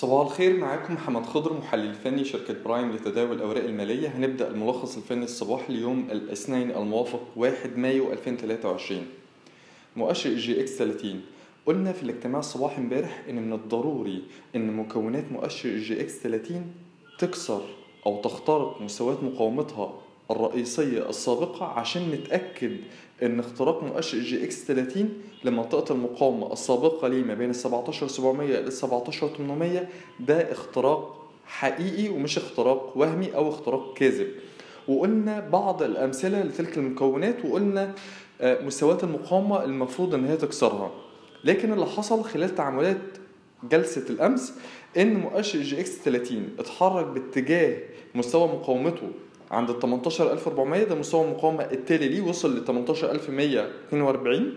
صباح الخير معاكم محمد خضر محلل فني شركة برايم لتداول الأوراق المالية. هنبدأ الملخص الفني الصباحي ليوم الاثنين الموافق 1 مايو 2023 مؤشر EGX 30 قلنا في الاجتماع الصباحي امبارح إن من الضروري إن مكونات مؤشر EGX 30 تكسر أو تخترق مستويات مقاومتها الرئيسية السابقة عشان نتأكد إن اختراق مؤشر EGX 30 لمنطقة المقاومة السابقة ليه ما بين ال 17700 إلى 17800 ده اختراق حقيقي ومش اختراق وهمي أو اختراق كاذب. وقلنا بعض الأمثلة لتلك المكونات وقلنا آه، مستويات المقاومة المفروض إن هي تكسرها. لكن اللي حصل خلال تعاملات جلسة الأمس إن مؤشر جي إكس 30 اتحرك باتجاه مستوى مقاومته عند ال 18400 ده مستوى المقاومة التالي ليه وصل ل 18142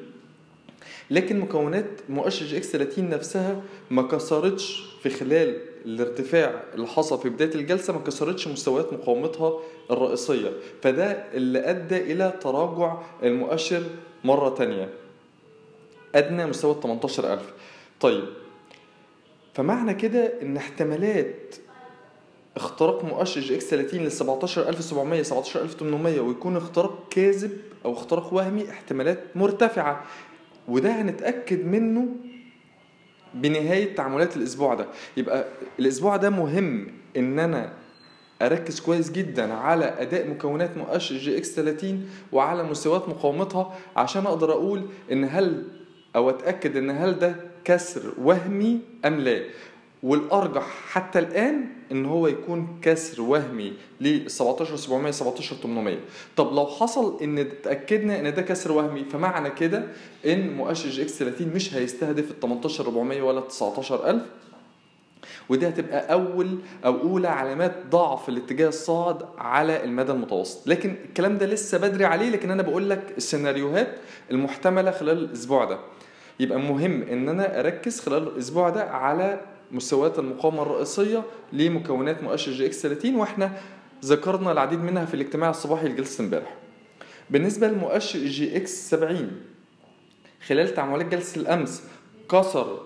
لكن مكونات مؤشر EGX 30 نفسها ما كسرتش في خلال الارتفاع اللي حصل في بداية الجلسة ما كسرتش مستويات مقاومتها الرئيسية. فده اللي أدى إلى تراجع المؤشر مرة تانية. أدنى مستوى ال 18000 طيب فمعنى كده إن احتمالات اختراق مؤشر EGX 30 لل 17700 17800 ويكون اختراق كاذب أو اختراق وهمي احتمالات مرتفعة. وده هنتأكد منه بنهاية تعاملات الأسبوع ده. يبقى الأسبوع ده مهم إن أنا أركز كويس جدا على أداء مكونات مؤشر EGX 30 وعلى مستويات مقاومتها عشان أقدر أقول إن هل أو أتأكد إن هل ده كسر وهمي أم لا. والأرجح حتى الآن إن هو يكون كسر وهمي ل 17700 17800 طب لو حصل إن اتاكدنا إن ده كسر وهمي فمعنى كده إن مؤشر EGX 30 مش هيستهدف ال 18400 ولا ال 19000 ودي هتبقى أول أو أولى علامات ضعف الاتجاه الصاعد على المدى المتوسط. لكن الكلام ده لسه بدري عليه لكن أنا بقول لك السيناريوهات المحتملة خلال الأسبوع ده. يبقى مهم إن أنا أركز خلال الأسبوع ده على مستويات المقاومة الرئيسية لمكونات مؤشر EGX 30 وإحنا ذكرنا العديد منها في الاجتماع الصباحي لجلسة امبارح. بالنسبة لمؤشر EGX 70 خلال تعاملات جلسة الأمس كسر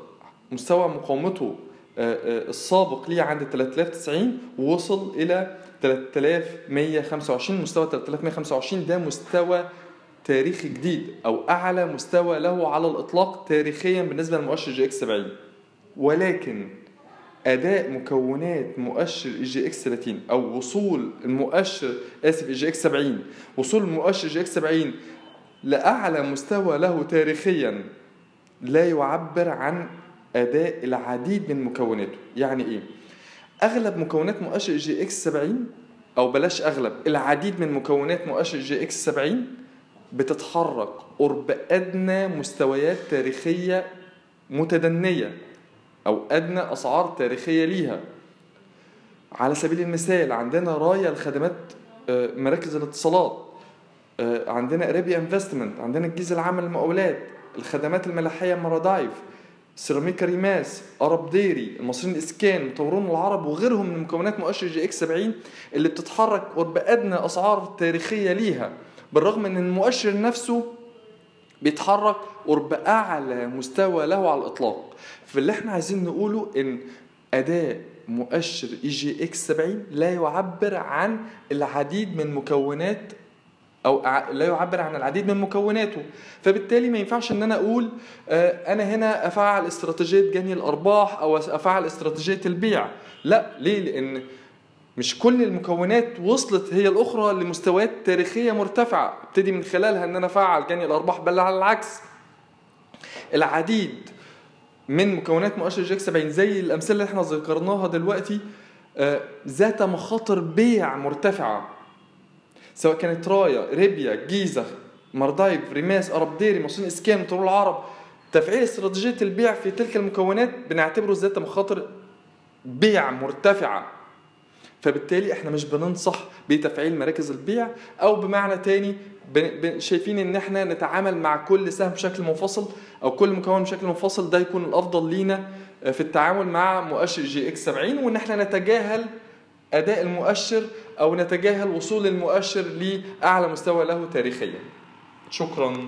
مستوى مقاومته السابق ليه عند 3090 ووصل إلى 3125 مستوى 3125 ده مستوى تاريخي جديد أو أعلى مستوى له على الإطلاق تاريخيا بالنسبة لمؤشر EGX 70 ولكن أداء مكونات مؤشر EGX 30 أو وصول المؤشر آسف EGX 70 وصول المؤشر EGX 70 لأعلى مستوى له تاريخيا لا يعبر عن أداء العديد من مكوناته. يعني إيه؟ أغلب مكونات مؤشر EGX 70 أو بلاش أغلب العديد من مكونات مؤشر EGX 70 بتتحرك قرب أدنى مستويات تاريخية متدنية. أو أدنى أسعار تاريخية ليها. على سبيل المثال عندنا رايا الخدمات مراكز الاتصالات عندنا Arabia Investments عندنا الجيزة العامة للمقاولات الخدمات الملاحية Maridive Ceramica Remas Arab Dairy المصريين الاسكان مطورون العرب وغيرهم من مكونات مؤشر EGX 70 اللي بتتحرك قرب ادنى أسعار تاريخية ليها. بالرغم إن المؤشر نفسه بيتحرك قرب أعلى مستوى له على الإطلاق. فاللي إحنا عايزين نقوله إن أداء مؤشر EGX 70 لا يعبر عن العديد من مكونات أو لا يعبر عن العديد من مكوناته. فبالتالي ما ينفعش إن أنا أقول أنا هنا أفعل استراتيجية جني الأرباح أو أفعل استراتيجية البيع. لا ليه؟ لأن مش كل المكونات وصلت هي الأخرى لمستويات تاريخية مرتفعة. ابتدي من خلالها إن أنا أفعل جني الأرباح بل على العكس. العديد من مكونات مؤشر EGX 70 زي الأمثلة اللي إحنا ذكرناها دلوقتي ذات مخاطر بيع مرتفعة. سواء كانت رايا Arabia جيزة Maridive Remas Arab Dairy مصريين إسكان مطور العرب. تفعيل استراتيجية البيع في تلك المكونات بنعتبره ذات مخاطر بيع مرتفعة. فبالتالي إحنا مش بننصح بتفعيل مراكز البيع أو بمعنى تاني شايفين إن إحنا نتعامل مع كل سهم بشكل منفصل أو كل مكون بشكل منفصل ده يكون الأفضل لينا في التعامل مع مؤشر EGX 70 وإن إحنا نتجاهل أداء المؤشر أو نتجاهل وصول المؤشر لأعلى مستوى له تاريخيا. شكرا.